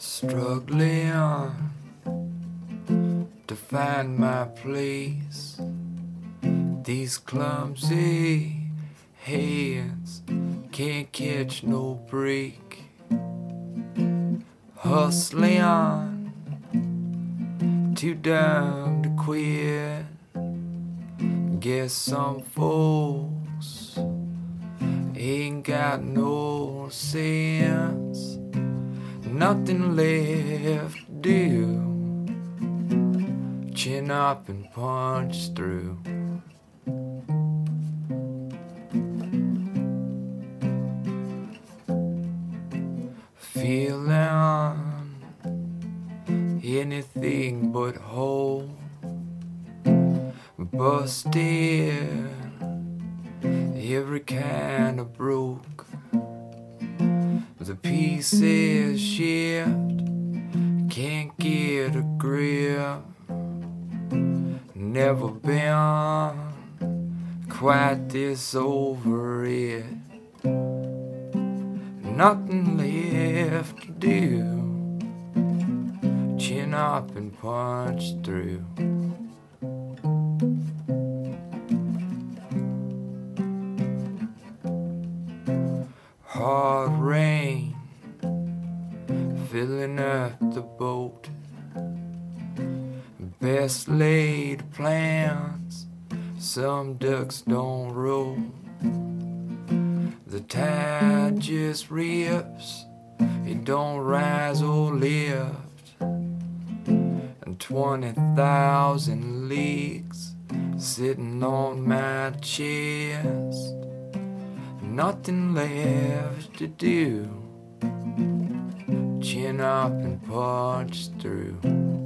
Struggling on to find my place. These clumsy hands can't catch no break. Hustling on, too dumb to quit. Guess some folks ain't got no sense, nothing left to do. Chin up and punch through. Feeling anything but whole. Busted, every kind of broke. The pieces shift, can't get a grip. Never been quite this over it. Nothing left to do. Chin up and punch through. Filling up the boat. Best laid plans, some ducks don't roll. The tide just rips, it don't rise or lift. And 20,000 leagues sitting on my chest. Nothing left to do. Chin up and punch through.